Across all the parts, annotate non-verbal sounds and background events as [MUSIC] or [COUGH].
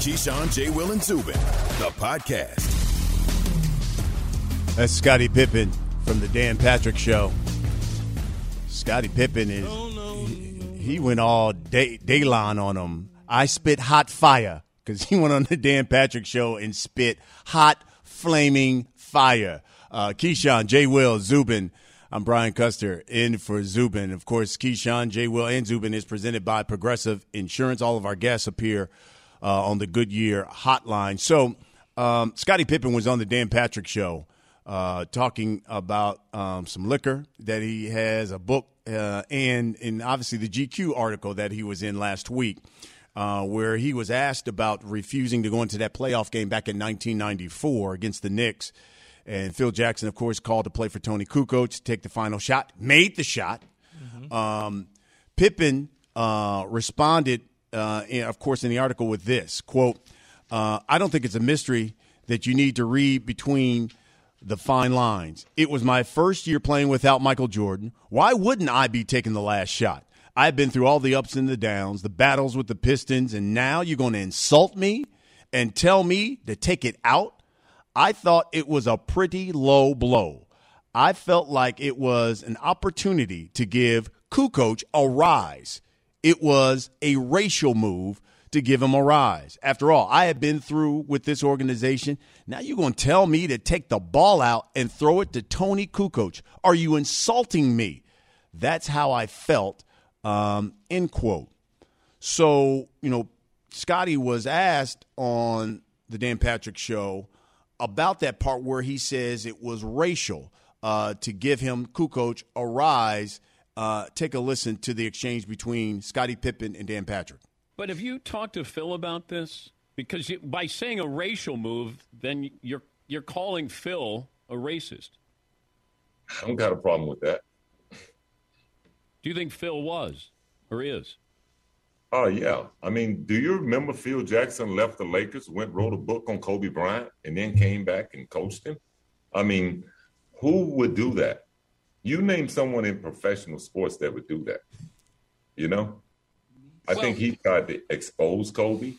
Keyshawn, J. Will, and Zubin, the podcast. That's Scottie Pippen from the Dan Patrick Show. Scottie Pippen is he, he went all day dayline on him. I spit hot fire because he [LAUGHS] went on the Dan Patrick Show and spit hot flaming fire. Uh, Keyshawn, J. Will, Zubin. I'm Brian Custer in for Zubin. Of course, Keyshawn, J. Will, and Zubin is presented by Progressive Insurance. All of our guests appear uh, on the Goodyear hotline. So, um, Scottie Pippen was on the Dan Patrick Show uh, talking about um, some liquor that he has, a book, uh, and and obviously the GQ article that he was in last week, uh, where he was asked about refusing to go into that playoff game back in 1994 against the Knicks. And Phil Jackson, of course, called to play for Toni Kukoc to take the final shot, made the shot. Mm-hmm. Um, Pippen uh, responded, uh, of course, in the article with this quote: uh, "I don't think it's a mystery that you need to read between the fine lines. It was my first year playing without Michael Jordan. Why wouldn't I be taking the last shot? I've been through all the ups and the downs, the battles with the Pistons, and now you're going to insult me and tell me to take it out." I thought it was a pretty low blow. I felt like it was an opportunity to give Kukoc a rise. It was a racial move to give him a rise. After all, I have been through with this organization. Now you're going to tell me to take the ball out and throw it to Toni Kukoc. Are you insulting me? That's how I felt, um, end quote. So, you know, Scottie was asked on the Dan Patrick show – about that part where he says it was racial uh, to give him Kukoc a rise. Uh, take a listen to the exchange between Scottie Pippen and Dan Patrick. But have you talked to Phil about this? Because you, by saying a racial move, then you're you're calling Phil a racist. I don't got a problem with that. Do you think Phil was or is? Oh yeah. I mean, do you remember Phil Jackson left the Lakers, went wrote a book on Kobe Bryant, and then came back and coached him? I mean, who would do that? You name someone in professional sports that would do that. You know? I think he tried to expose Kobe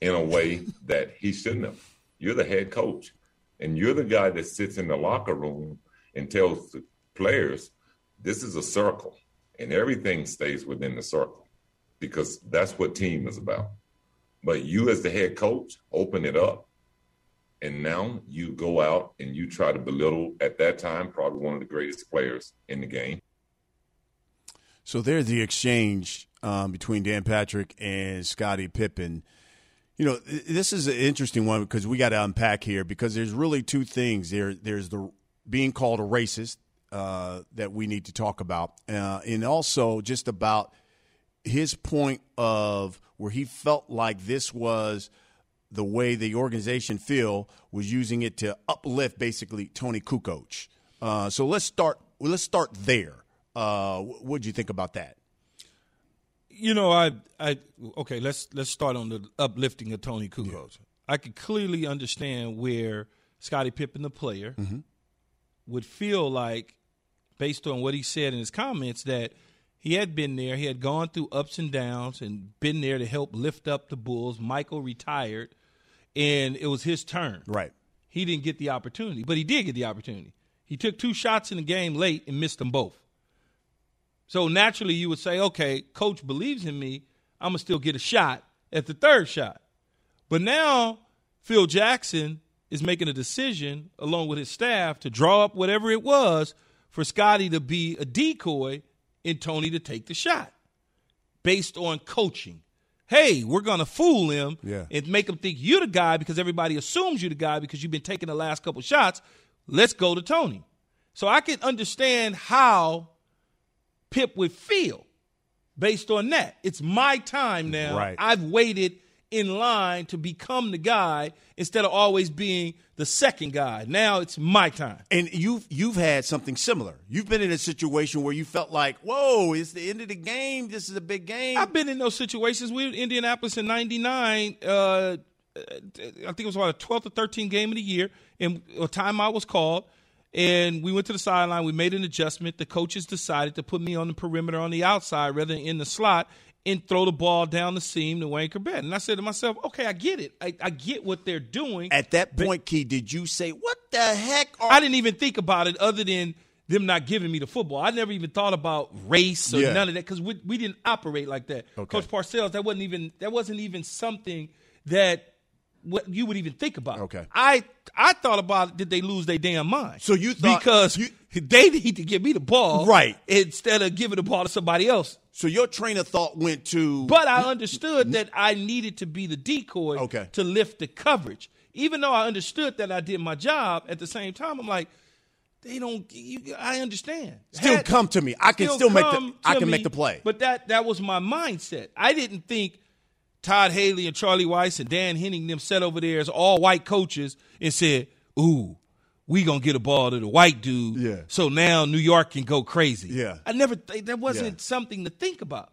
in a way that he shouldn't have. You're the head coach, and you're the guy that sits in the locker room and tells the players, this is a circle and everything stays within the circle because that's what team is about. But you, as the head coach, open it up. And now you go out and you try to belittle, at that time, probably one of the greatest players in the game. So there's the exchange um, between Dan Patrick and Scottie Pippen. You know, this is an interesting one because we got to unpack here because there's really two things. There, there's the being called a racist, uh, that we need to talk about, uh, and also just about his point of where he felt like this was the way the organization Phil was using it to uplift basically Toni Kukoc. Uh, so let's start. Let's start there. Uh, what do you think about that? You know, I, I, okay. Let's let's start on the uplifting of Toni Kukoc. Yeah. I could clearly understand where Scottie Pippen, the player, mm-hmm. would feel like based on what he said in his comments, that he had been there. He had gone through ups and downs and been there to help lift up the Bulls. Michael retired, and it was his turn. Right. He didn't get the opportunity, but he did get the opportunity. He took two shots in the game late and missed them both. So naturally, you would say, okay, coach believes in me. I'm going to still get a shot at the third shot. But now, Phil Jackson is making a decision along with his staff to draw up whatever it was for Scottie to be a decoy and Toni to take the shot based on coaching. Hey, we're going to fool him yeah. and make him think you're the guy because everybody assumes you're the guy because you've been taking the last couple shots. Let's go to Toni. So I can understand how Pip would feel based on that. It's my time now. Right. I've waited in line to become the guy instead of always being the second guy. Now it's my time. And you've you've had something similar. You've been in a situation where you felt like, "Whoa, it's the end of the game. This is a big game." I've been in those situations. We were in Indianapolis in '99. Uh, I think it was about a 12th or 13th game of the year, and a timeout was called. And we went to the sideline. We made an adjustment. The coaches decided to put me on the perimeter on the outside rather than in the slot and throw the ball down the seam to Wayne Chrebet. And I said to myself, okay, I get it. I, I get what they're doing. At that point, Key, did you say, what the heck? Are- I didn't even think about it other than them not giving me the football. I never even thought about race or Yeah. none of that because we, we didn't operate like that. Okay. Coach Parcells, that wasn't even that wasn't even something that what you would even think about. Okay. I I thought about did they lose their damn mind? So you thought- because you- they need to give me the ball Right. instead of giving the ball to somebody else. so your train of thought went to. But I understood that I needed to be the decoy Okay. to lift the coverage. Even though I understood that I did my job, at the same time, I'm like, they don't. You, I understand. Still Had- come to me. I can still make the- I can make the play. But that that was my mindset. I didn't think Todd Haley and Charlie Weis and Dan Henning them sat over there as all white coaches and said, "Ooh, we gonna get a ball to the white dude." Yeah. So now New York can go crazy. Yeah. I never. th- That wasn't Yeah. something to think about.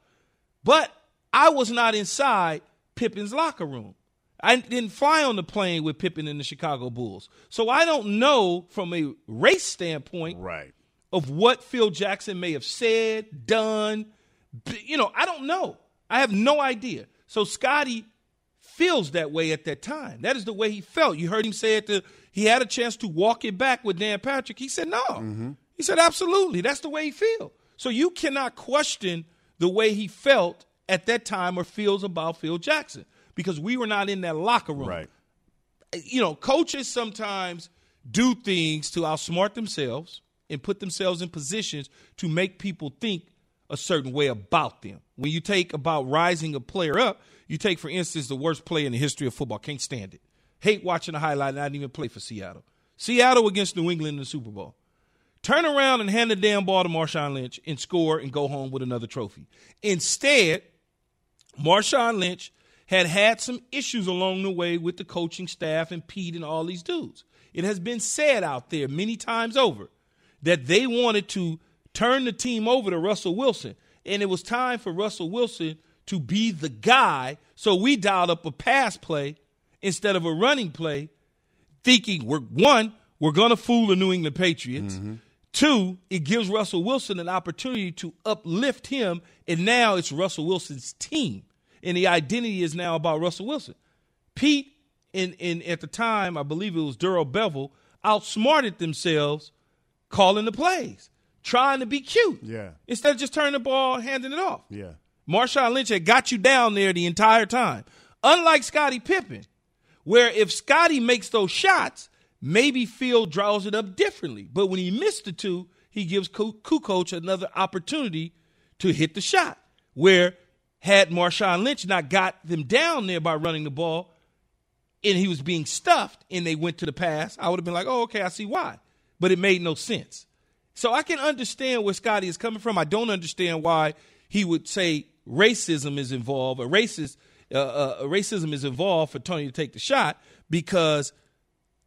But I was not inside Pippen's locker room. I didn't fly on the plane with Pippen and the Chicago Bulls. So I don't know from a race standpoint right. of what Phil Jackson may have said, done. You know, I don't know. I have no idea. So Scottie feels that way at that time. That is the way he felt. You heard him say it. To, he had a chance to walk it back with Dan Patrick. He said no. Mm-hmm. He said absolutely. That's the way he feel. So you cannot question the way he felt at that time or feels about Phil Jackson because we were not in that locker room Right. you know, coaches sometimes do things to outsmart themselves and put themselves in positions to make people think a certain way about them. When you take about rising a player up, you take, for instance, the worst player in the history of football. Can't stand it. Hate watching the highlight and I didn't even play for Seattle. Seattle against New England in the Super Bowl. Turn around and hand the damn ball to Marshawn Lynch and score and go home with another trophy. Instead, Marshawn Lynch had had some issues along the way with the coaching staff and Pete and all these dudes. It has been said out there many times over that they wanted to turn the team over to Russell Wilson, and it was time for Russell Wilson to be the guy. So we dialed up a pass play instead of a running play, thinking we're one, we're going to fool the New England Patriots. Mm-hmm. Two, it gives Russell Wilson an opportunity to uplift him, and now it's Russell Wilson's team, and the identity is now about Russell Wilson. Pete, in, in at the time, I believe it was Darrell Bevell, outsmarted themselves calling the plays, trying to be cute. Yeah. Instead of just turning the ball, handing it off. Yeah. Marshawn Lynch had got you down there the entire time. Unlike Scottie Pippen, where if Scottie makes those shots, maybe Phil draws it up differently. But when he missed the two, he gives Kukoc another opportunity to hit the shot. Where had Marshawn Lynch not got them down there by running the ball, and he was being stuffed, and they went to the pass, I would have been like, "Oh, okay, I see why." But it made no sense. So I can understand where Scottie is coming from. I don't understand why he would say racism is involved or racist uh, uh, racism is involved for Toni to take the shot because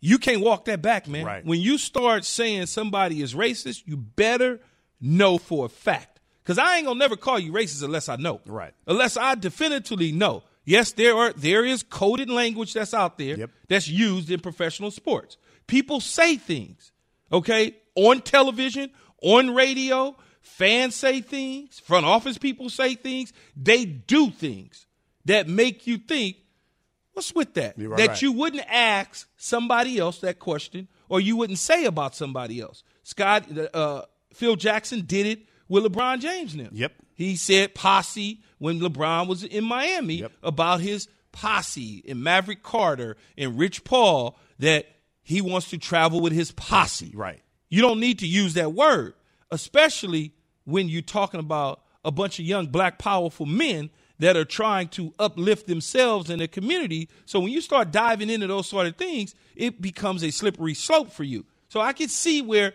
you can't walk that back, man. Right. When you start saying somebody is racist, you better know for a fact. Because I ain't gonna never call you racist unless I know. Right. Unless I definitively know. Yes, there are there is coded language that's out there Yep. that's used in professional sports. People say things, okay, on television, on radio. Fans say things. Front office people say things. They do things that make you think, what's with that? Right, that right. you wouldn't ask somebody else that question, or you wouldn't say about somebody else. Scott, uh, Phil Jackson did it with LeBron James. Now, Yep. he said posse when LeBron was in Miami Yep. about his posse and Maverick Carter and Rich Paul that he wants to travel with his posse. Right. You don't need to use that word, especially when you're talking about a bunch of young black powerful men that are trying to uplift themselves and their community. So when you start diving into those sort of things, it becomes a slippery slope for you. So I can see where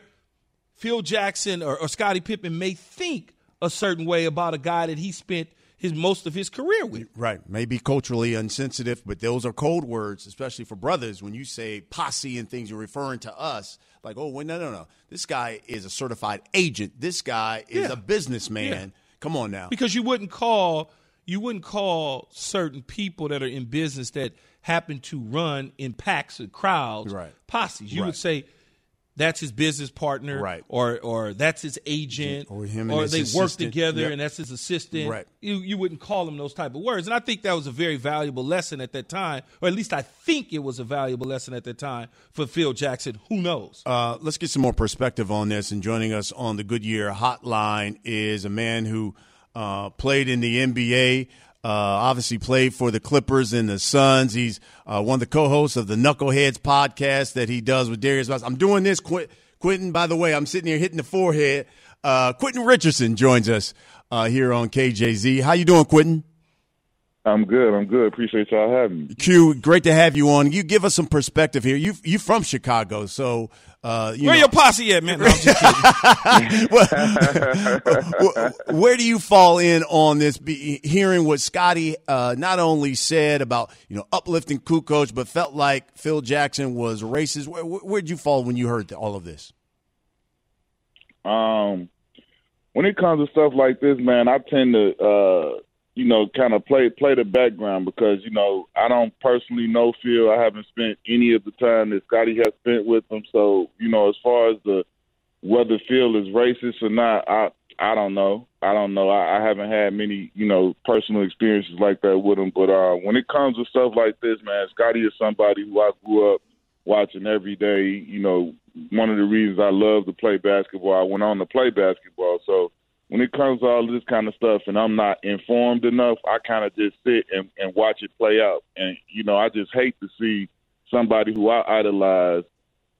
Phil Jackson or, or Scottie Pippen may think a certain way about a guy that he spent his most of his career with. Right. Maybe culturally insensitive, but those are code words, especially for brothers. When you say posse and things, you're referring to us. Like, oh, wait, no, no, no. This guy is a certified agent. This guy is Yeah. a businessman. Yeah. Come on now. because you wouldn't call you wouldn't call certain people that are in business that happen to run in packs of crowds Right. posses. You Right. would say that's his business partner, Right. Or or that's his agent, Or him his they work together, Yep. and that's his assistant. Right. You you wouldn't call him those type of words, and I think that was a very valuable lesson at that time, or at least I think it was a valuable lesson at that time for Phil Jackson. Who knows? Uh, let's get some more perspective on this. And joining us on the Goodyear Hotline is a man who uh, played in the NBA. Uh, obviously, played for the Clippers and the Suns. He's uh, one of the co-hosts of the Knuckleheads podcast that he does with Darius. Miles. I'm doing this, Qu- Quentin. By the way, I'm sitting here hitting the forehead. Uh, Quentin Richardson joins us uh, here on KJZ. How you doing, Quentin? I'm good. I'm good. Appreciate y'all having me. Q, great to have you on. You give us some perspective here. You you from Chicago, so uh, you Where know, your posse at, man? [LAUGHS] No, I'm just [LAUGHS] [LAUGHS] where do you fall in on this? Be, hearing what Scottie uh, not only said about you know uplifting Kukoc, but felt like Phil Jackson was racist. Where, where'd you fall when you heard all of this? Um, when it comes to stuff like this, man, I tend to, uh, you know, kind of play play the background because you know I don't personally know Phil. I haven't spent any of the time that Scottie has spent with him. So you know, as far as the whether Phil is racist or not, I I don't know. I don't know. I, I haven't had many, you know, personal experiences like that with him. But uh, when it comes to stuff like this, man, Scottie is somebody who I grew up watching every day. You know, one of the reasons I love to play basketball, I went on to play basketball. When it comes to all this kind of stuff and I'm not informed enough, I kind of just sit and, and watch it play out. And, you know, I just hate to see somebody who I idolize,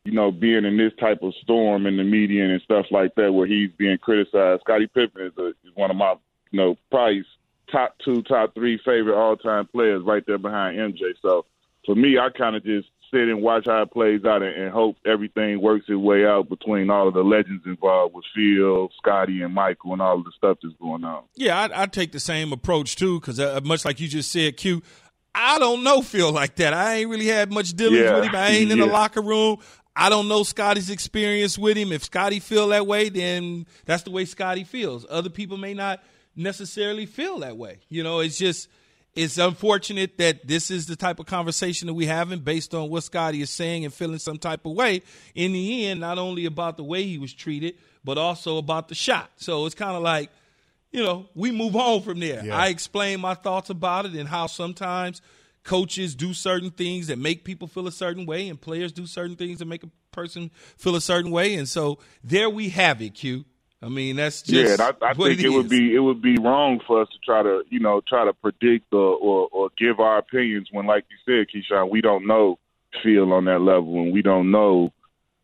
you know, being in this type of storm in the media and stuff like that where he's being criticized. Scottie Pippen is, a, is one of my, you know, probably top two, top three favorite all-time players right there behind MJ. So for me, I kind of just sit and watch how it plays out and, and hope everything works its way out between all of the legends involved with Phil, Scottie, and Michael, and all of the stuff that's going on. Yeah, I, I take the same approach too, because uh, much like you just said, Q, I don't know Phil like that. I ain't really had much dealings Yeah, with him. I ain't in the locker room. I don't know Scottie's experience with him. If Scottie feel that way, then that's the way Scottie feels. Other people may not necessarily feel that way. You know, it's just it's unfortunate that this is the type of conversation that we're having based on what Scottie is saying and feeling some type of way. In the end, not only about the way he was treated, but also about the shot. So it's kind of like you know, we move on from there. Yeah. I explain my thoughts about it and how sometimes coaches do certain things that make people feel a certain way and players do certain things that make a person feel a certain way. And so there we have it, Q. I mean, that's just yeah, I, I think it, would be it would be wrong for us to try to you know try to predict or, or or give our opinions when, like you said, Keyshawn, we don't know Phil on that level, and we don't know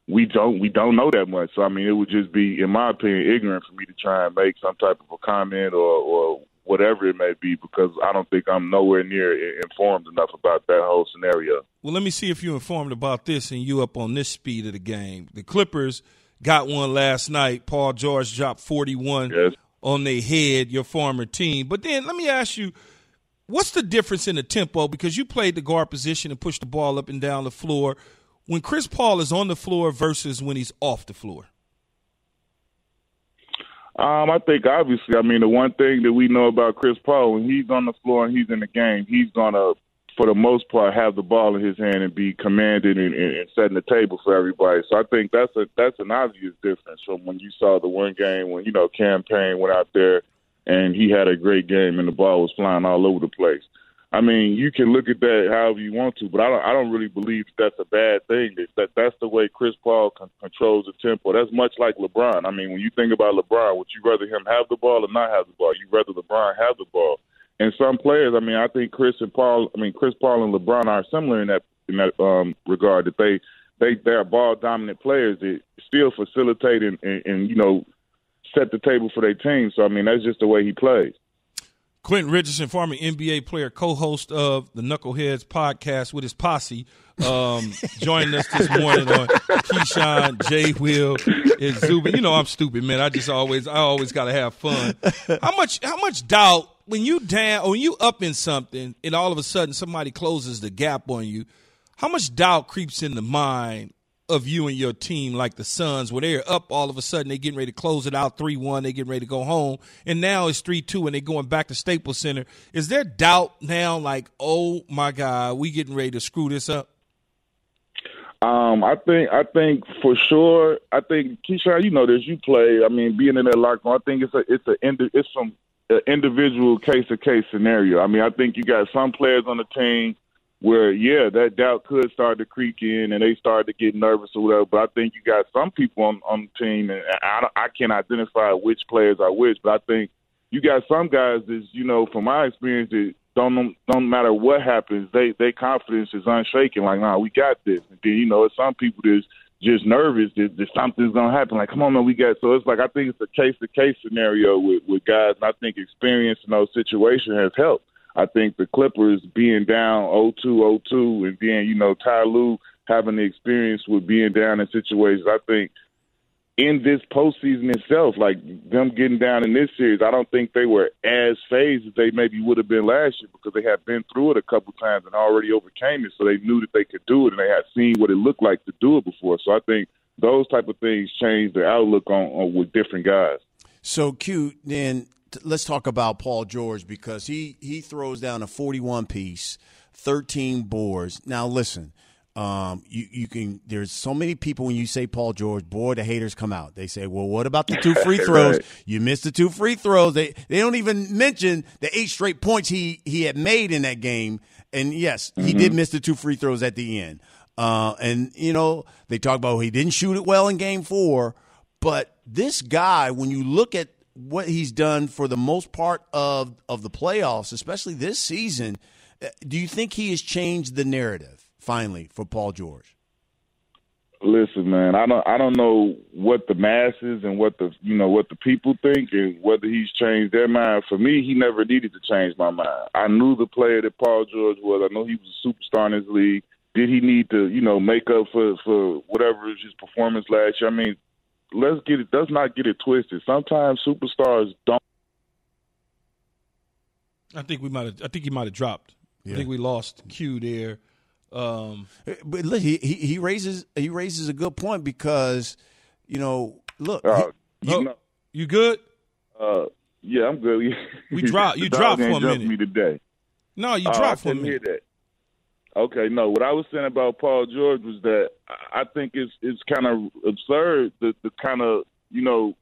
we don't we don't know that much. So I mean, it would just be, in my opinion, ignorant for me to try and make some type of a comment or or whatever it may be because I don't think I'm nowhere near informed enough about that whole scenario. Well, let me see if you're informed about this and you up on this speed of the game. The Clippers got one last night. Paul George dropped 41 Yes. on their head, your former team. But then let me ask you, what's the difference in the tempo? Because you played the guard position and pushed the ball up and down the floor. When Chris Paul is on the floor versus when he's off the floor. Um, I think obviously, I mean, the one thing that we know about Chris Paul, when he's on the floor and he's in the game, he's gonna, for the most part, have the ball in his hand and be commanding and, and, setting the table for everybody. So I think that's a that's an obvious difference from when you saw the one game when you know Cam Payne went out there and he had a great game and the ball was flying all over the place. I mean, you can look at that however you want to, but I don't. I don't really believe that's a bad thing. That that's the way Chris Paul con- controls the tempo. That's much like LeBron. I mean, when you think about LeBron, would you rather him have the ball or not have the ball? You rather LeBron have the ball. And some players, I mean, I think Chris and Paul. I mean, Chris Paul and LeBron are similar in that in that um, regard. That they they they are ball dominant players that still facilitate and, and, and you know set the table for their team. So I mean, that's just the way he plays. Quentin Richardson, former NBA player, co-host of the Knuckleheads podcast with his posse, um, [LAUGHS] joining us this morning on Keyshawn, Jay Will, and Zubin. You know I'm stupid, man. I just always, I always got to have fun. How much, how much doubt when you down, or when you up in something, and all of a sudden somebody closes the gap on you? How much doubt creeps in the mind of you and your team, like the Suns, where they're up all of a sudden, they're getting ready to close it out 3 1, They're getting ready to go home, and now it's 3 2, and they're going back to Staples Center. Is there doubt now, like, oh my God, we getting ready to screw this up? Um, I think I think for sure. I think Keyshawn, you know this. You play. I mean, being in that locker room, I think it's a it's a it's some uh, individual case to case scenario. I mean, I think you got some players on the team where yeah, that doubt could start to creak in, and they start to get nervous or whatever. But I think you got some people on on the team, and I I can't identify which players are which, but I think you got some guys that you know from my experience that don't don't matter what happens, they they confidence is unshaken. Like, nah, we got this. And then you know, it's some people that's just nervous that, that something's gonna happen. Like, come on, man, we got. So it's like I think it's a case to case scenario with with guys. And I think experience in those situations has helped. I think the Clippers being down 0-2, 0-2, and then you know Ty Lue having the experience with being down in situations. I think in this postseason itself, like them getting down in this series, I don't think they were as fazed as they maybe would have been last year because they had been through it a couple times and already overcame it, so they knew that they could do it and they had seen what it looked like to do it before. So I think those type of things change the outlook on, on with different guys. So, Q, then let's talk about Paul George because he he throws down a 41 piece, 13 boards. Now, listen um, you, you can. There's so many people when you say Paul George, boy, the haters come out. They say, "Well, what about the two [LAUGHS] free throws? right. You missed the two free throws." They they don't even mention the eight straight points he he had made in that game. And yes, mm-hmm. he did miss the two free throws at the end. Uh, and you know they talk about he didn't shoot it well in Game Four, but this guy, when you look at what he's done for the most part of of the playoffs, especially this season, uh, do you think he has changed the narrative? Finally for Paul George? Listen, man, I don't I don't know what the masses and what the you know what the people think and whether he's changed their mind. For me, he never needed to change my mind. I knew the player that Paul George was. I know he was a superstar in his league. Did he need to, you know, make up for for whatever his performance last year? I mean, let's get it. Let's not get it twisted. Sometimes superstars don't. I think we might. have I think he might have dropped. Yeah. I think we lost Q there. Um, but look, he, he, he raises he raises a good point because you know look uh, he, you, know, you good? Uh, yeah, I'm good. [LAUGHS] we dropped you dropped for a minute me today. No, you uh, dropped for a minute. That. Okay, no. What I was saying about Paul George was that I think it's it's kind of absurd the the kind of you know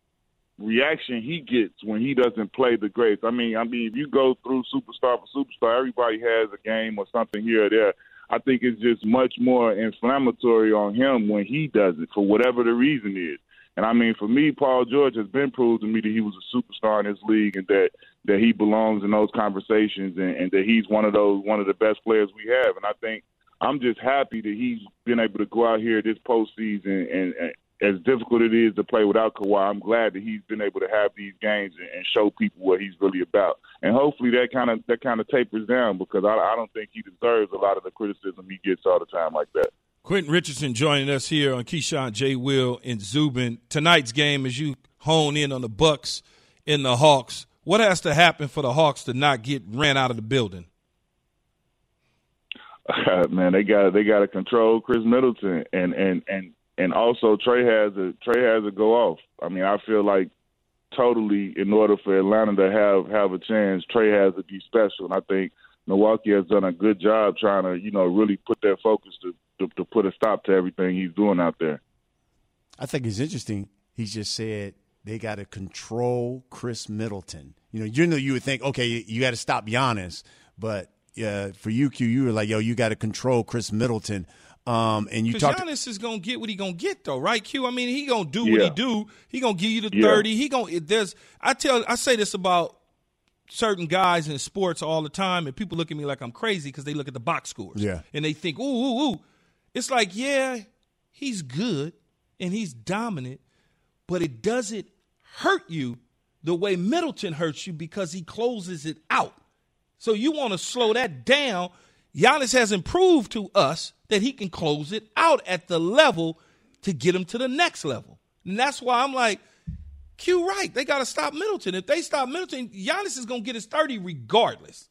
reaction he gets when he doesn't play the greats. I mean, I mean, if you go through superstar for superstar, everybody has a game or something here or there. I think it's just much more inflammatory on him when he does it for whatever the reason is. And I mean, for me, Paul George has been proved to me that he was a superstar in his league and that that he belongs in those conversations and, and that he's one of those one of the best players we have. And I think I'm just happy that he's been able to go out here this postseason and, and as difficult it is to play without Kawhi, I'm glad that he's been able to have these games and show people what he's really about. And hopefully that kind of that kind of tapers down because I, I don't think he deserves a lot of the criticism he gets all the time like that. Quentin Richardson joining us here on Keyshawn J. Will and Zubin. Tonight's game, as you hone in on the Bucks and the Hawks, what has to happen for the Hawks to not get ran out of the building? Uh, [LAUGHS] man, they got they got to control Khris Middleton and and and and also Trae has a Trae has a go off. I mean, I feel like totally in order for Atlanta to have have a chance, Trae has to be special, and I think Milwaukee has done a good job trying to you know really put their focus to to, to put a stop to everything he's doing out there. I think it's interesting. He just said they got to control Khris Middleton. You know, you know, you would think, okay, you got to stop Giannis, but uh, for UQ, you were like, yo, you got to control Chris Middleton. Um, and you talk. Giannis is gonna get what he gonna get though, right? Q. I mean, he gonna do yeah. what he do. He gonna give you the yeah. thirty. He gonna. There's. I tell. I say this about certain guys in sports all the time, and people look at me like I'm crazy because they look at the box scores. Yeah. And they think, ooh, ooh, ooh. It's like, yeah, he's good and he's dominant, but it doesn't hurt you the way Middleton hurts you because he closes it out. So you want to slow that down. Giannis has improved to us that he can close it out at the level to get him to the next level. And that's why I'm like, Q right. They got to stop Middleton. If they stop Middleton, Giannis is going to get his 30 regardless.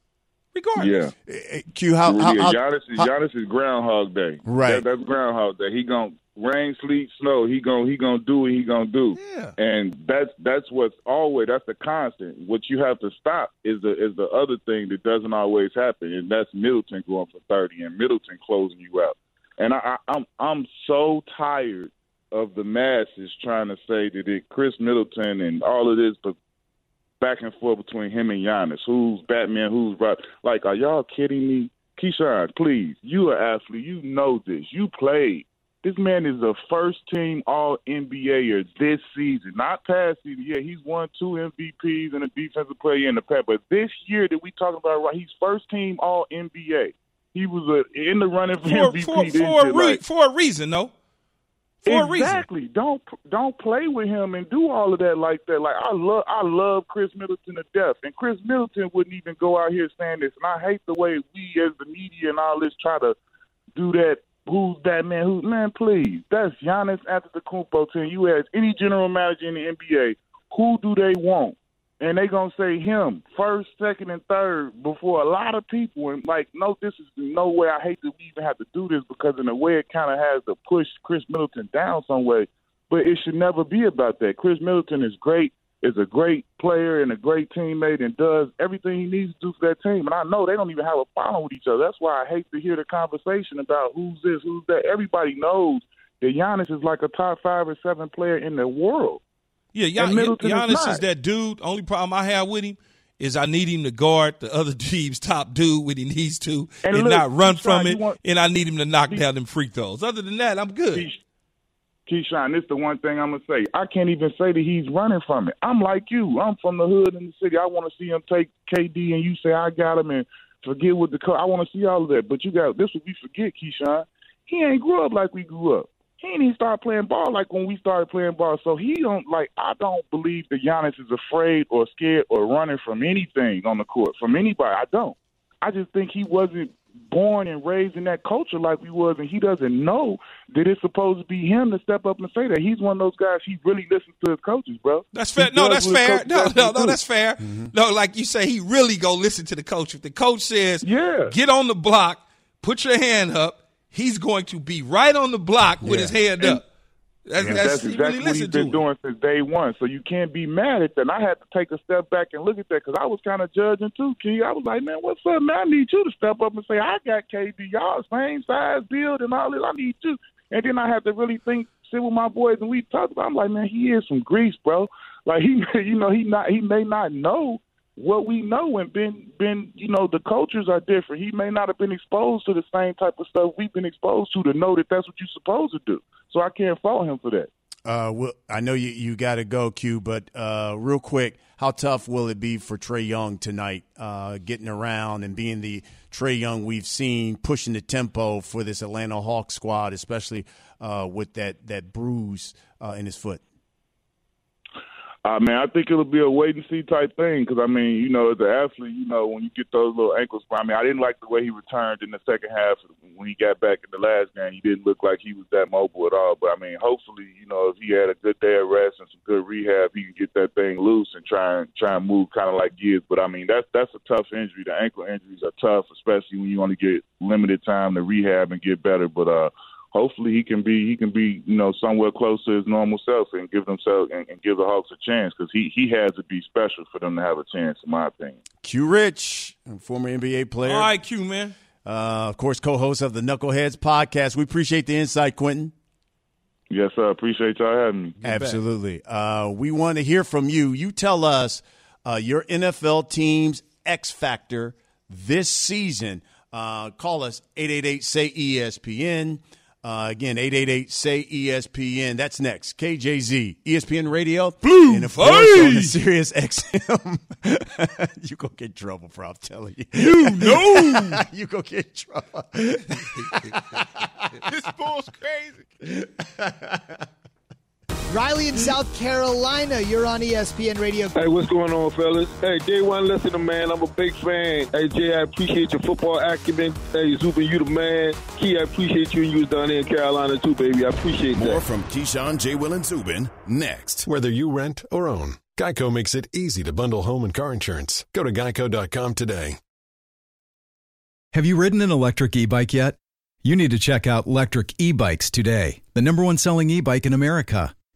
Regardless. Yeah. Q, how, how, yeah, Giannis, is, how, Giannis is Groundhog Day. Right. That, that's Groundhog Day. He going to rain, sleet, snow. He gonna he gonna do what he going to do. Yeah. And that's that's what's always, that's the constant. What you have to stop is the is the other thing that doesn't always happen, and that's Middleton going for 30 and Middleton closing you out. And I, I, I'm I'm so tired of the masses trying to say that it Khris Middleton and all of this, but back and forth between him and Giannis. Who's Batman? Who's right? Like, are y'all kidding me? Keyshawn, please, you are athlete. You know this. You played. This man is a first team All NBAer this season, not past season. Yeah, he's won two MVPs and a defensive player in the past, but this year that we talking about, right? He's first team All NBA. He was a, in the running for, for MVP for, for, a re- like, for a reason, though. For exactly. Don't don't play with him and do all of that like that. Like I love I love Khris Middleton to death, and Khris Middleton wouldn't even go out here saying this. And I hate the way we as the media and all this try to do that. Who's that man? Who man? Please, that's Giannis Antetokounmpo. Team. You ask any general manager in the NBA, who do they want? and they gonna say him first, second, and third before a lot of people. And like, no, this is no way. I hate that we even have to do this because in a way it kind of has to push Khris Middleton down some way. But it should never be about that. Khris Middleton is great, is a great player and a great teammate, and does everything he needs to do for that team. And I know they don't even have a problem with each other. That's why I hate to hear the conversation about who's this, who's that. Everybody knows that Giannis is like a top five or seven player in the world. Yeah, Gian- Giannis is, is, that dude. Only problem I have with him is I need him to guard the other [LAUGHS] team's top dude when he needs to and, and look, not run from it, want, and I need him to knock he, down them free throws. Other than that, I'm good. Keyshawn, this is the one thing I'm gonna say. I can't even say that he's running from it. I'm like you. I'm from the hood in the city. I want to see him take KD, and you say I got him, and forget what the co- I want to see all of that. But you got this. What we forget, Keyshawn. He ain't grew up like we grew up he didn't even start playing ball like when we started playing ball. So he don't like. I don't believe that Giannis is afraid or scared or running from anything on the court from anybody. I don't. I just think he wasn't born and raised in that culture like we was, and he doesn't know that it's supposed to be him to step up and say that. He's one of those guys. He really listens to his coaches, bro. That's fair. no, that's fair. No, no, no, that's fair. Mm-hmm. No, like you say, he really go listen to the coach. If the coach says, "Yeah, get on the block, put your hand up," he's going to be right on the block with his hand and, up. That's, that's, that's exactly really what he's been doing since day one. So you can't be mad at that. And I had to take a step back and look at that because I was kind of judging too, Key. I was like, man, what's up, man? I need you to step up and say, I got KD, y'all same size build and all this. I need you. And then I had to really think, sit with my boys, and we talked about. I'm like, man, he is from Greece, bro. Like he, [LAUGHS] you know, he not, he may not know what we know and been been you know the cultures are different. He may not have been exposed to the same type of stuff we've been exposed to to know that that's what you're supposed to do. So I can't fault him for that. Uh, well, I know you you got to go, Q, but uh, real quick, how tough will it be for Trae Young tonight, uh, getting around and being the Trae Young we've seen pushing the tempo for this Atlanta Hawks squad, especially uh, with that that bruise uh, in his foot? Uh, mean, I think it'll be a wait and see type thing because I mean, you know, as an athlete, you know, when you get those little ankles, I mean, I didn't like the way he returned in the second half when he got back in the last game. He didn't look like he was that mobile at all. But I mean, hopefully, you know, if he had a good day of rest and some good rehab, he can get that thing loose and try and try and move kind of like Gibbs. But I mean, that's that's a tough injury. The ankle injuries are tough, especially when you only get limited time to rehab and get better. But uh hopefully he can be he can be you know somewhere close to his normal self and give themselves and, and give the Hawks a chance because he he has to be special for them to have a chance in my opinion. Q Rich, former NBA player. All right, Q man. Uh, of course, co-host of the Knuckleheads podcast. We appreciate the insight, Quentin. Yes, sir. Appreciate y'all having me. Absolutely. Uh, we want to hear from you. You tell us uh, your NFL team's X factor this season. Uh, call us 888 say ESPN. Uh, again, 888 say ESPN. That's next. KJZ, ESPN Radio. Blue and of course on the Sirius XM. [LAUGHS] you go get trouble, bro. I'm telling you. You know. [LAUGHS] you go get trouble. [LAUGHS] this bull's crazy. Riley in South Carolina, you're on ESPN Radio. Hey, what's going on, fellas? Hey, day one listener, man. I'm a big fan. Hey, Jay, I appreciate your football acumen. Hey, Zubin, you the man. Key, I appreciate you and you was down there in Carolina too, baby. I appreciate More that. More from Keyshawn, J. Will, and Zubin next. Whether you rent or own, Geico makes it easy to bundle home and car insurance. Go to geico.com today. Have you ridden an electric e bike yet? You need to check out Lectric E Bikes today, the number one selling e bike in America.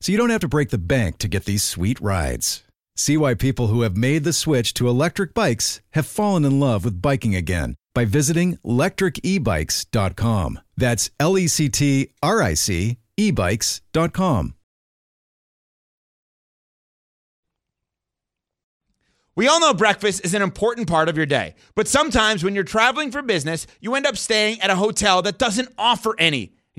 so you don't have to break the bank to get these sweet rides. See why people who have made the switch to electric bikes have fallen in love with biking again by visiting lectricebikes.com. That's L E C T R I C ebikes.com. We all know breakfast is an important part of your day, but sometimes when you're traveling for business, you end up staying at a hotel that doesn't offer any.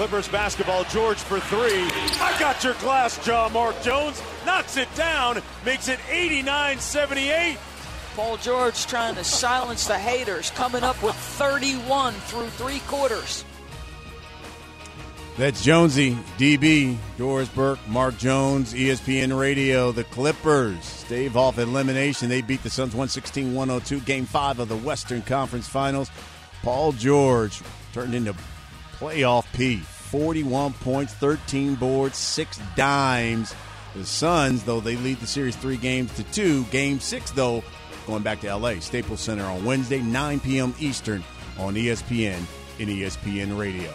Clippers basketball, George for three. I got your glass jaw, Mark Jones. Knocks it down, makes it 89 78. Paul George trying to silence the haters, coming up with 31 through three quarters. That's Jonesy, DB, Doris Burke, Mark Jones, ESPN Radio. The Clippers stave off elimination. They beat the Suns 116 102, game five of the Western Conference Finals. Paul George turned into playoff P. 41 points, 13 boards, six dimes. The Suns, though, they lead the series three games to two. Game six, though, going back to LA, Staples Center on Wednesday, 9 p.m. Eastern on ESPN and ESPN Radio.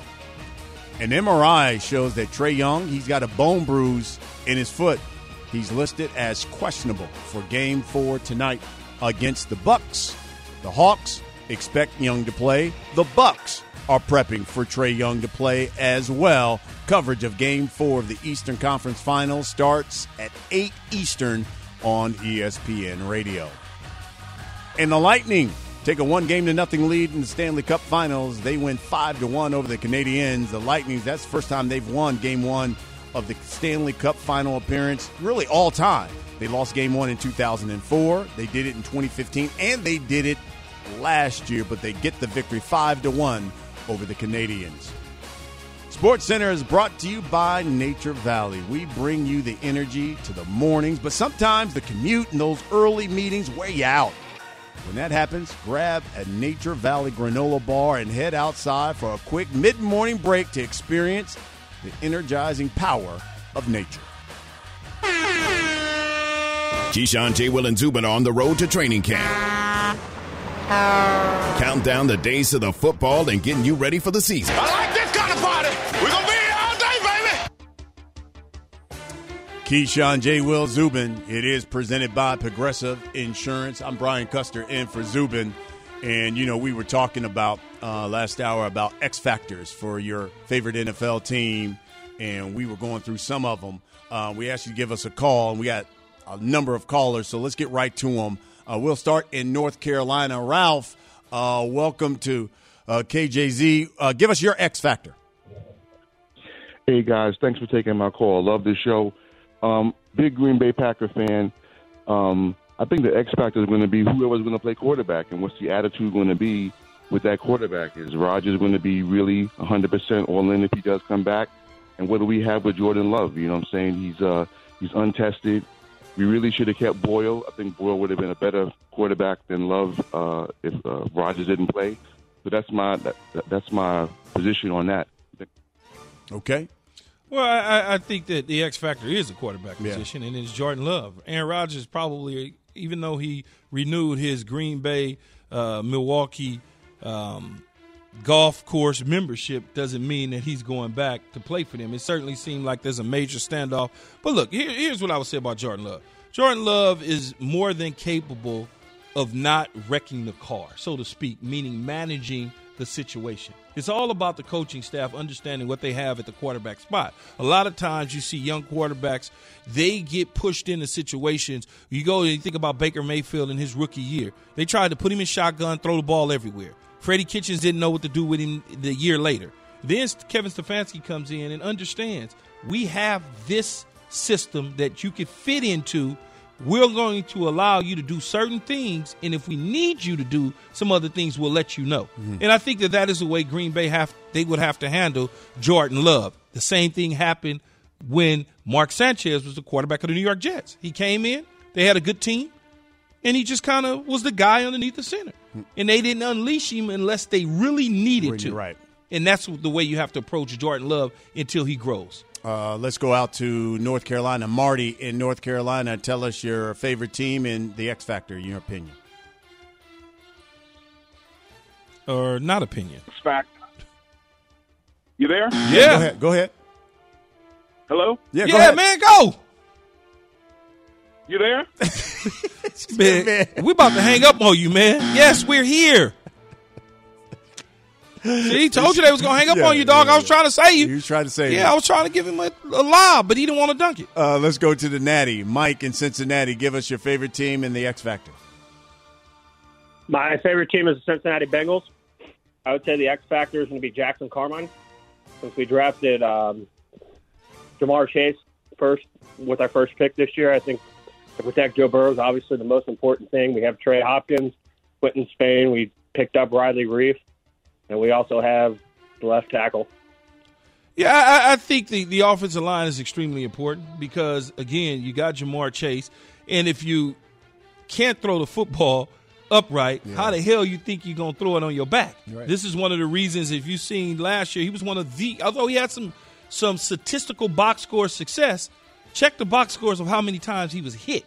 An MRI shows that Trae Young, he's got a bone bruise in his foot. He's listed as questionable for game four tonight against the Bucks. The Hawks expect Young to play. The Bucks are prepping for Trae Young to play as well. Coverage of game four of the Eastern Conference Finals starts at 8 Eastern on ESPN Radio. And the Lightning take a one game to nothing lead in the Stanley Cup Finals. They win five to one over the Canadiens. The Lightning, that's the first time they've won game one of the Stanley Cup final appearance, really all time. They lost game one in 2004. They did it in 2015, and they did it last year, but they get the victory five to one over the Canadiens. Sports Center is brought to you by Nature Valley. We bring you the energy to the mornings, but sometimes the commute and those early meetings weigh you out. When that happens, grab a Nature Valley granola bar and head outside for a quick mid morning break to experience the energizing power of nature. Keyshawn, J. Will, and Zubin on the road to training camp. Count down the days to the football and getting you ready for the season. I like this kind of party. We're going to be here all day, baby. Keyshawn J. Will Zubin. It is presented by Progressive Insurance. I'm Brian Custer in for Zubin. And, you know, we were talking about uh, last hour about X factors for your favorite NFL team, and we were going through some of them. Uh, we asked you to give us a call, and we got a number of callers, so let's get right to them. Uh, we'll start in North Carolina. Ralph, uh, welcome to uh, KJZ. Uh, give us your X factor. Hey guys, thanks for taking my call. I love this show. Um, big Green Bay Packer fan. Um, I think the X factor is going to be whoever's going to play quarterback, and what's the attitude going to be with that quarterback? Is Rodgers going to be really 100% all in if he does come back? And what do we have with Jordan Love? You know what I'm saying? He's uh, he's untested. We really should have kept Boyle. I think Boyle would have been a better quarterback than Love uh, if uh, Rodgers didn't play. So that's my that, that's my position on that. Okay. Well, I, I think that the X factor is a quarterback position, and it's Jordan Love. Aaron Rodgers probably, even though he renewed his Green Bay, uh, Milwaukee um, golf course membership, doesn't mean that he's going back to play for them. It certainly seemed like there's a major standoff. But look, here, here's what I would say about Jordan Love. Jordan Love is more than capable of not wrecking the car, so to speak, meaning managing the situation. It's all about the coaching staff understanding what they have at the quarterback spot. A lot of times you see young quarterbacks, they get pushed into situations. You go and you think about Baker Mayfield in his rookie year. They tried to put him in shotgun, throw the ball everywhere. Freddie Kitchens didn't know what to do with him the year later. Then Kevin Stefanski comes in and understands we have this system that you can fit into. We're going to allow you to do certain things, and if we need you to do some other things, we'll let you know. Mm-hmm. And I think that that is the way Green Bay have they would have to handle Jordan Love. The same thing happened when Mark Sanchez was the quarterback of the New York Jets. He came in, they had a good team, and he just kind of was the guy underneath the center. And they didn't unleash him unless they really needed Really, to. right. And that's the way you have to approach Jordan Love until he grows. Uh, let's go out to North Carolina. Marty in North Carolina, tell us your favorite team and the X Factor, in your opinion. Or not opinion. Fact. You there? Yeah. Go ahead. Go ahead. Hello? Yeah, go yeah ahead. man, go. You [LAUGHS] there? Man, we about to hang up on you, man. Yes, we're here. See, he told you they was gonna hang up Yeah, on you, dog. yeah, I was trying to say you. You was trying to say Yeah, that. I was trying to give him a, a lob, but he didn't want to dunk it. Uh, let's go to the Natty. Mike in Cincinnati, give us your favorite team and the X Factor. My favorite team is the Cincinnati Bengals. I would say the X factor is going to be Jackson Carman, since we drafted um, Ja'Marr Chase first with our first pick this year. I think to protect Joe Burrow is obviously the most important thing. We have Trey Hopkins, Quinton Spain. We picked up Riley Reiff, and we also have the left tackle. Yeah, I, I think the, the offensive line is extremely important because, again, you got Ja'Marr Chase, and if you can't throw the football upright, how the hell you think you're going to throw it on your back? Right. This is one of the reasons, if you've seen last year, he was one of the, although he had some, some statistical box score success, check the box scores of how many times he was hit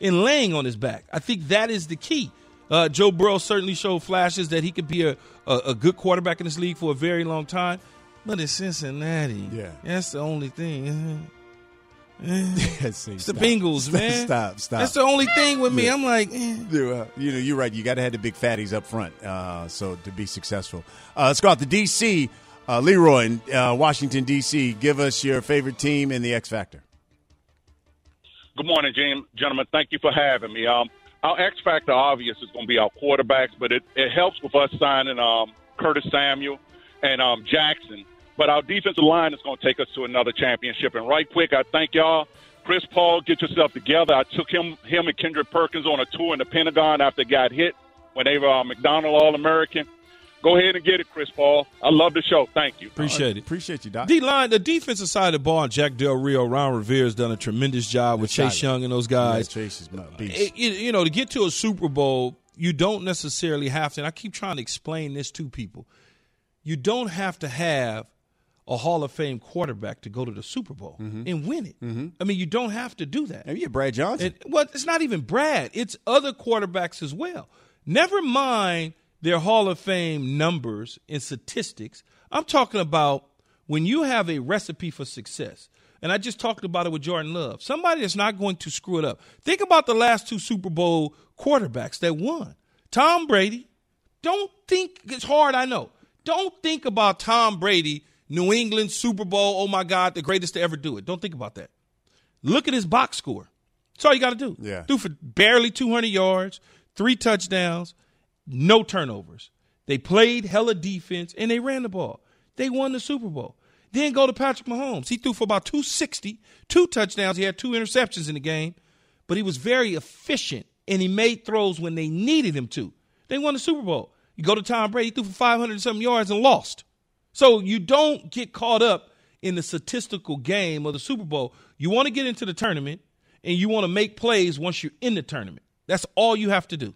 and laying on his back. I think that is the key. Uh, Joe Burrow certainly showed flashes that he could be a, a, a good quarterback in this league for a very long time. But it's Cincinnati. Yeah. That's the only thing. [LAUGHS] it's the Bengals, man. [LAUGHS] Stop, stop. That's the only thing with me. Yeah. I'm like, eh. You, know, you're right. You got to have the big fatties up front, uh, so to be successful. Uh, let's go out to D.C. Uh, Leroy in uh, Washington D.C. Give us your favorite team and the X Factor. Good morning, Jim, gentlemen. Thank you for having me. Um, our X factor, obvious, is going to be our quarterbacks, but it, it helps with us signing um, Curtis Samuel and um, Jackson. But our defensive line is going to take us to another championship. And right quick, I thank y'all. Chris Paul, get yourself together. I took him, him and Kendrick Perkins on a tour in the Pentagon after they got hit when they were uh, McDonald All American. Go ahead and get it, Chris Paul. I love the show. Thank you. Appreciate it. Appreciate you, Doc. D line, the defensive side of the ball, Jack Del Rio, Ron Rivera has done a tremendous job with Solid. Chase Young and those guys. Yeah, Chase is my uh, beast. It- it- you know, to get to a Super Bowl, you don't necessarily have to. And I keep trying to explain this to people. You don't have to have a Hall of Fame quarterback to go to the Super Bowl mm-hmm. and win it. Mm-hmm. I mean, you don't have to do that. Maybe you Brad Johnson. And, well, it's not even Brad. It's other quarterbacks as well. Never mind their Hall of Fame numbers and statistics. I'm talking about when you have a recipe for success. And I just talked about it with Jordan Love. Somebody that's not going to screw it up. Think about the last two Super Bowl quarterbacks that won. Tom Brady. Don't think it's hard, I know. Don't think about Tom Brady, New England Super Bowl, oh my God, the greatest to ever do it. Don't think about that. Look at his box score. That's all you got to do. Yeah. Do for barely 200 yards, three touchdowns, no turnovers. They played hella defense and they ran the ball. They won the Super Bowl. Then go to Patrick Mahomes. He threw for about 260, two touchdowns. He had two interceptions in the game, but he was very efficient and he made throws when they needed him to. They won the Super Bowl. You go to Tom Brady, he threw for 500 and something yards and lost. So you don't get caught up in the statistical game of the Super Bowl. You want to get into the tournament and you want to make plays once you're in the tournament. That's all you have to do.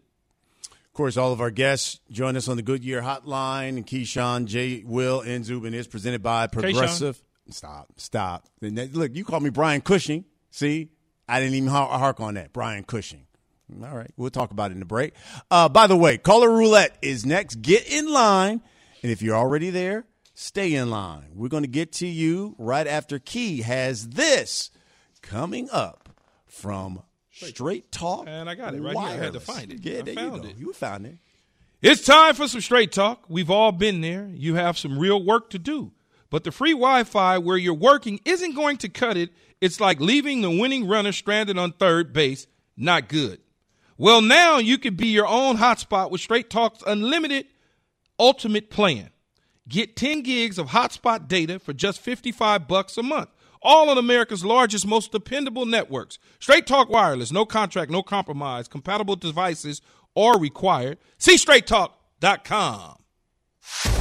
Of course, all of our guests join us on the Goodyear Hotline. And Keyshawn, J. Will, and Zubin is presented by Progressive. Stop, stop. Look, you call me Brian Cushing. See, I didn't even hark on that. Brian Cushing. All right, we'll talk about it in the break. Uh, by the way, caller roulette is next. Get in line, and if you're already there, stay in line. We're going to get to you right after Key has this coming up from Straight Talk. And I got it right here. I had to find it. Yeah, I there found you go. it. You found it. It's time for some straight talk. We've all been there. You have some real work to do. But the free Wi Fi where you're working isn't going to cut it. It's like leaving the winning runner stranded on third base. Not good. Well, now you could be your own hotspot with Straight Talk's unlimited ultimate plan. Get 10 gigs of hotspot data for just 55 bucks a month. All on America's largest, most dependable networks. Straight Talk Wireless, no contract, no compromise. Compatible devices are required. See straighttalk.com.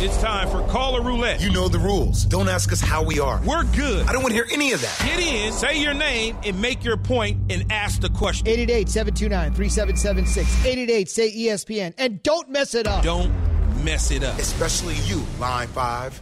It's time for Caller Roulette. You know the rules. Don't ask us how we are. We're good. I don't want to hear any of that. Get in, say your name, and make your point and ask the question. 888 729 3776. 888 say ESPN. And don't mess it up. Don't mess it up. Especially you, Line 5.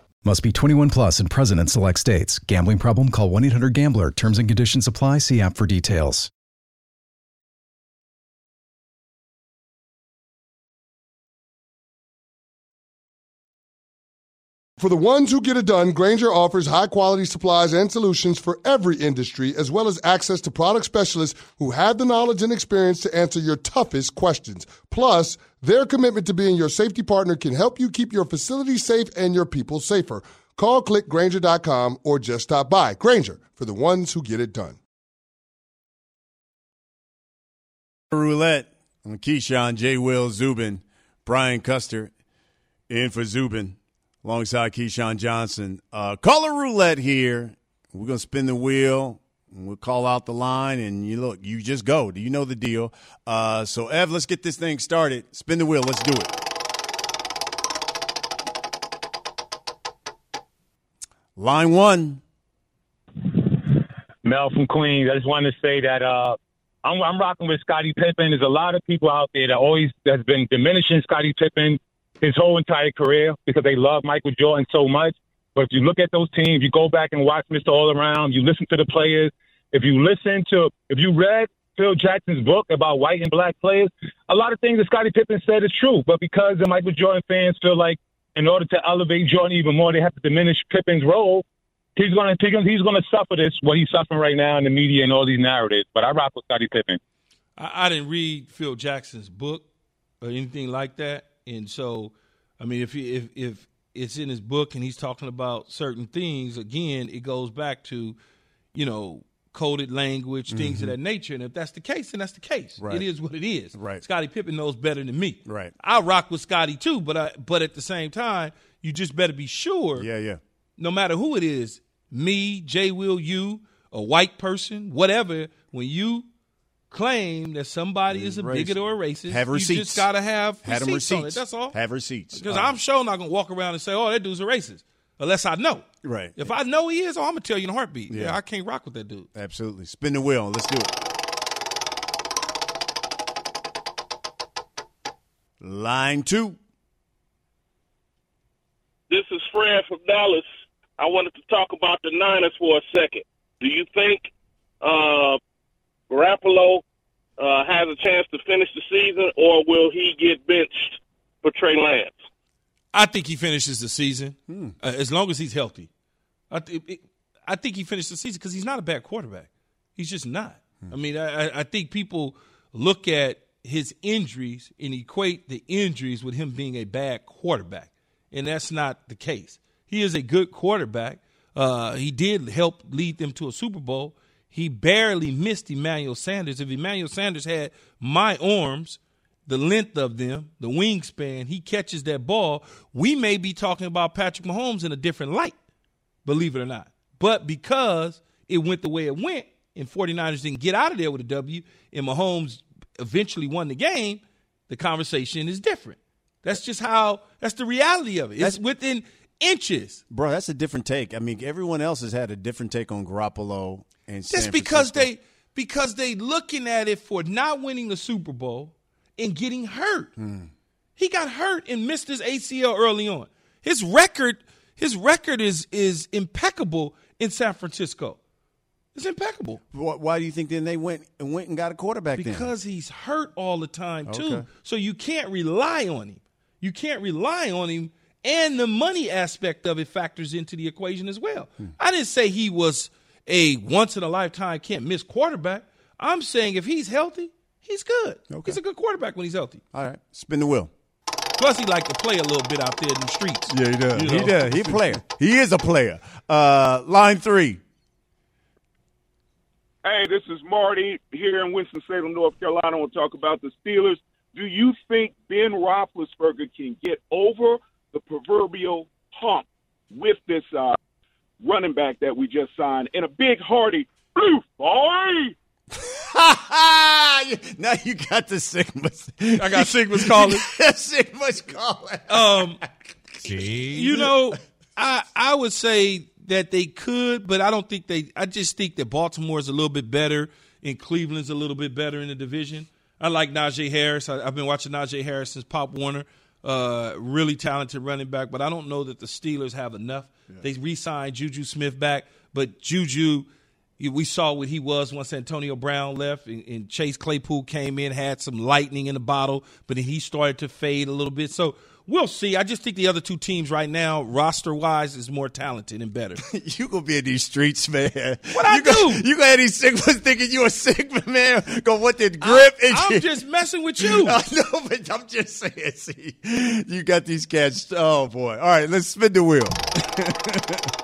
Must be 21 plus and present in select states. Gambling problem? Call 1 800 Gambler. Terms and conditions apply. See app for details. For the ones who get it done, Grainger offers high quality supplies and solutions for every industry, as well as access to product specialists who have the knowledge and experience to answer your toughest questions. Plus, their commitment to being your safety partner can help you keep your facility safe and your people safer. Call clickgrainger.com or just stop by. Grainger, for the ones who get it done. Roulette on Keyshawn, J. Will, Zubin, Brian Custer in for Zubin alongside Keyshawn Johnson. Uh, color roulette here. We're going to spin the wheel. We'll call out the line, and you look, you just go. Do you know the deal? Uh, so, Ev, let's get this thing started. Spin the wheel. Let's do it. Line one. Mel from Queens. I just wanted to say that uh, I'm, I'm rocking with Scottie Pippen. There's a lot of people out there that always has been diminishing Scottie Pippen his whole entire career because they love Michael Jordan so much. But if you look at those teams, you go back and watch Mr. All Around, you listen to the players. If you listen to, if you read Phil Jackson's book about white and black players, a lot of things that Scottie Pippen said is true. But because the Michael Jordan fans feel like in order to elevate Jordan even more, they have to diminish Pippen's role. He's gonna he's gonna suffer this what he's suffering right now in the media and all these narratives. But I rock with Scottie Pippen. I, I didn't read Phil Jackson's book or anything like that, and so I mean, if if if it's in his book and he's talking about certain things, again, it goes back to, you know, coded language, things Mhm. of that nature. And if that's the case, then that's the case. Right. It is what it is. Right. Scottie Pippen knows better than me. Right. I rock with Scottie too, but I but at the same time, you just better be sure. Yeah, yeah. No matter who it is, me, Jay Will, you, a white person, whatever, when you claim that somebody is a Racist. bigot or a racist, Have you receipts. just gotta have Had 'em receipts on it. receipts. That's all. Have receipts. Because Uh, I'm sure not gonna walk around and say, "Oh, that dude's a racist," unless I know. Right. If I know he is, oh, I'm gonna tell you in a heartbeat. Yeah. Yeah. I can't rock with that dude. Absolutely. Spin the wheel. Let's do it. Line two. This is Fred from Dallas. I wanted to talk about the Niners for a second. Do you think uh, Garoppolo uh, has a chance to finish the season, or will he get benched for Trey Lance? I think he finishes the season Hmm. uh, as long as he's healthy. I, th- it, I think he finished the season because he's not a bad quarterback. He's just not. Hmm. I mean, I, I- I think people look at his injuries and equate the injuries with him being a bad quarterback, and that's not the case. He is a good quarterback. Uh, he did help lead them to a Super Bowl. He barely missed Emmanuel Sanders. If Emmanuel Sanders had my arms, the length of them, the wingspan, he catches that ball, we may be talking about Patrick Mahomes in a different light, believe it or not. But because it went the way it went, and 49ers didn't get out of there with a W, and Mahomes eventually won the game, the conversation is different. That's just how, that's the reality of it. It's within inches. Bro, that's a different take. I mean, everyone else has had a different take on Garoppolo and San because Francisco. they because they looking at it for not winning the Super Bowl and getting hurt. Hmm. He got hurt and missed his ACL early on. His record his record is is impeccable in San Francisco. It's impeccable. Why, why do you think then they went and went and got a quarterback then? Because he's hurt all the time too. Okay. So you can't rely on him. You can't rely on him and the money aspect of it factors into the equation as well. I didn't say he was a once in a lifetime can't miss quarterback. I'm saying if he's healthy, he's good. He's a good quarterback when he's healthy. All right, spin the wheel. Plus, he like to play a little bit out there in the streets. Yeah, he does. You He does. He a player. He is a player. Uh, line three. Hey, this is Marty here in Winston-Salem, North Carolina. We'll talk about the Steelers. Do you think Ben Roethlisberger can get over the proverbial hump with this uh, running back that we just signed and a big hearty blue boy? [LAUGHS] now you got the Sigmas. I got Sigmas calling. [LAUGHS] Sigmas calling. Um, you know, I I would say that they could, but I don't think they. I just think that Baltimore is a little bit better, and Cleveland's a little bit better in the division. I like Najee Harris. I, I've been watching Najee Harris since Pop Warner. Uh, really talented running back, but I don't know that the Steelers have enough. They re-signed Juju Smith back, but Juju, we saw what he was once Antonio Brown left, and, and Chase Claypool came in, had some lightning in the bottle, but then he started to fade a little bit. So we'll see. I just think the other two teams right now, roster wise, is more talented and better. [LAUGHS] you gonna be in these streets, man. What I you Gonna, do? you gonna have these Sigmas thinking you a Sigma man. Go what the grip? I'm just messing with you. [LAUGHS] I know, but I'm just saying. See, you got these cats. Oh boy! All right, let's spin the wheel.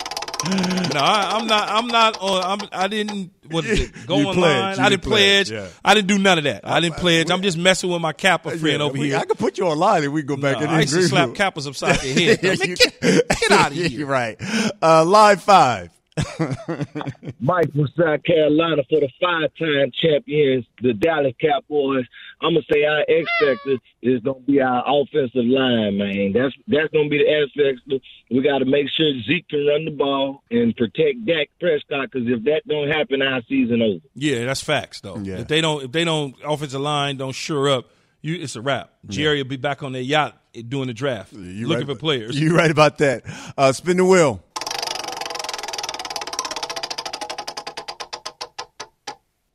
[LAUGHS] [LAUGHS] no, I, I'm not. I'm not on. I'm, I didn't. What is it? [LAUGHS] Go You online. pledged. You I didn't pledged, pledge. yeah. I didn't do none of that. I didn't pledge. I'm just messing with my Kappa friend over we- here. I could put you online and we go back and I used to agree slap with- Kappas upside their [LAUGHS] head. Man, you- get, get out of here. You're right. Uh, line five. [LAUGHS] Mike from South Carolina for the five-time champions, the Dallas Cowboys. I'm gonna say our X factor is gonna be our offensive line, man. That's that's gonna be the X factor. We got to make sure Zeke can run the ball and protect Dak Prescott because if that don't happen, our season over. Yeah, that's facts though. Yeah. If they don't, if they don't, offensive line don't sure up, you it's a wrap. Jerry will be back on their yacht doing the draft, You looking right, for players. [LAUGHS] You right about that. Uh, spin the wheel.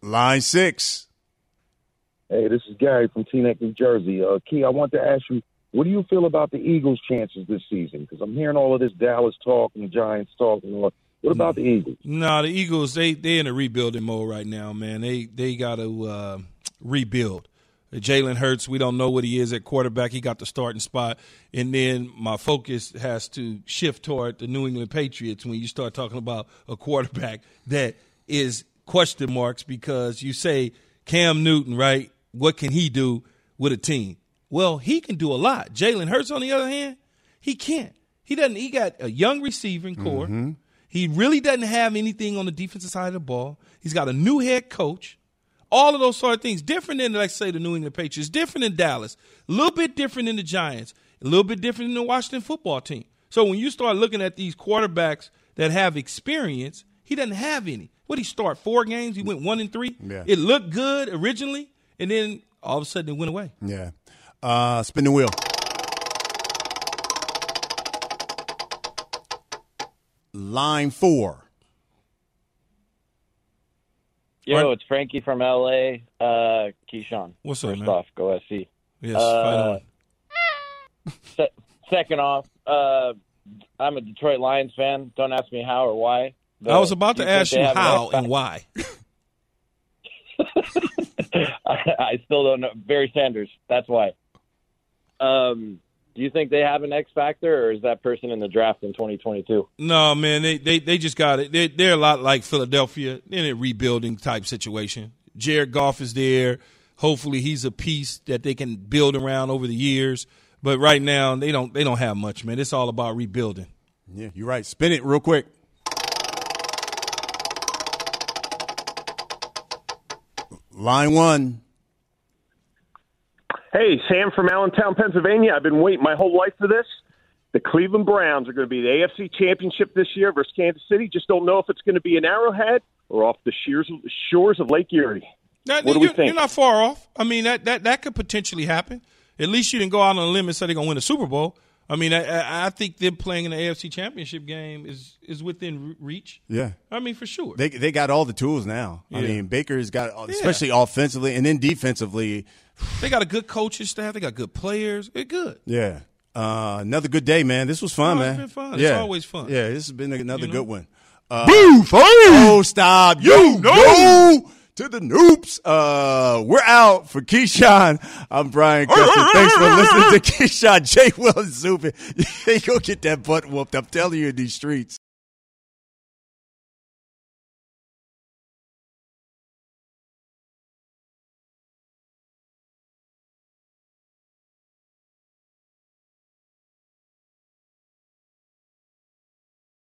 Line six. Hey, this is Gary from Teaneck, New Jersey. Uh, Key, I want to ask you, what do you feel about the Eagles' chances this season? Because I'm hearing all of this Dallas talk and Giants talk. And all. What about the Eagles? No, the Eagles they they in a rebuilding mode right now, man. They they got to uh, rebuild. Jalen Hurts, we don't know what he is at quarterback. He got the starting spot, and then my focus has to shift toward the New England Patriots when you start talking about a quarterback that is question marks because you say Cam Newton, right? What can he do with a team? Well, he can do a lot. Jalen Hurts, on the other hand, he can't. He doesn't. He got a young receiving core. Mm-hmm. He really doesn't have anything on the defensive side of the ball. He's got a new head coach. All of those sort of things. Different than, let's say, the New England Patriots. Different than Dallas. A little bit different than the Giants. A little bit different than the Washington football team. So when you start looking at these quarterbacks that have experience, he doesn't have any. What he start four games? He went one and three. Yeah. It looked good originally, and then all of a sudden it went away. Yeah. Uh, spin the wheel. Line four. Yo, it's Frankie from LA. Uh, Keyshawn. What's up, First man? off, go SC. Yes, Uh, fight on. Se- second off, uh, I'm a Detroit Lions fan. Don't ask me how or why. I was about to ask you how and why. I, [LAUGHS] [LAUGHS] I still don't know. Barry Sanders. That's why. Um, do you think they have an X factor, or is that person in the draft in 2022? No, man, they they, they just got it. They, they're a lot like Philadelphia. They're in a rebuilding type situation. Jared Goff is there. Hopefully, he's a piece that they can build around over the years. But right now, they don't they don't have much, man. It's all about rebuilding. Yeah, you're right. Spin it real quick. Line one. Hey, Sam from Allentown, Pennsylvania. I've been waiting my whole life for this. The Cleveland Browns are going to be the AFC Championship this year versus Kansas City. Just don't know if it's going to be in Arrowhead or off the sheers, shores of Lake Erie. Now, what do you're, we think? You're not far off. I mean, that, that that could potentially happen. At least you didn't go out on a limb and say they're going to win a Super Bowl. I mean, I- I, think them playing in the AFC Championship game is is within reach. Yeah. I mean, for sure. They they got all the tools now. I mean, Baker's got especially offensively and then defensively. They got a good coaching staff. They got good players. They're good. Yeah. Uh, another good day, man. This was fun, Oh, man. it's been fun. It's always fun. Yeah, this has been another You know? good one. Uh, Boo! Oh, stop. You know to the noobs. Uh, we're out for Keyshawn. I'm Brian Custer. Thanks for listening to [LAUGHS] Keyshawn J. Will Zubin. [LAUGHS] You gonna get that butt whooped. I'm telling you in these streets.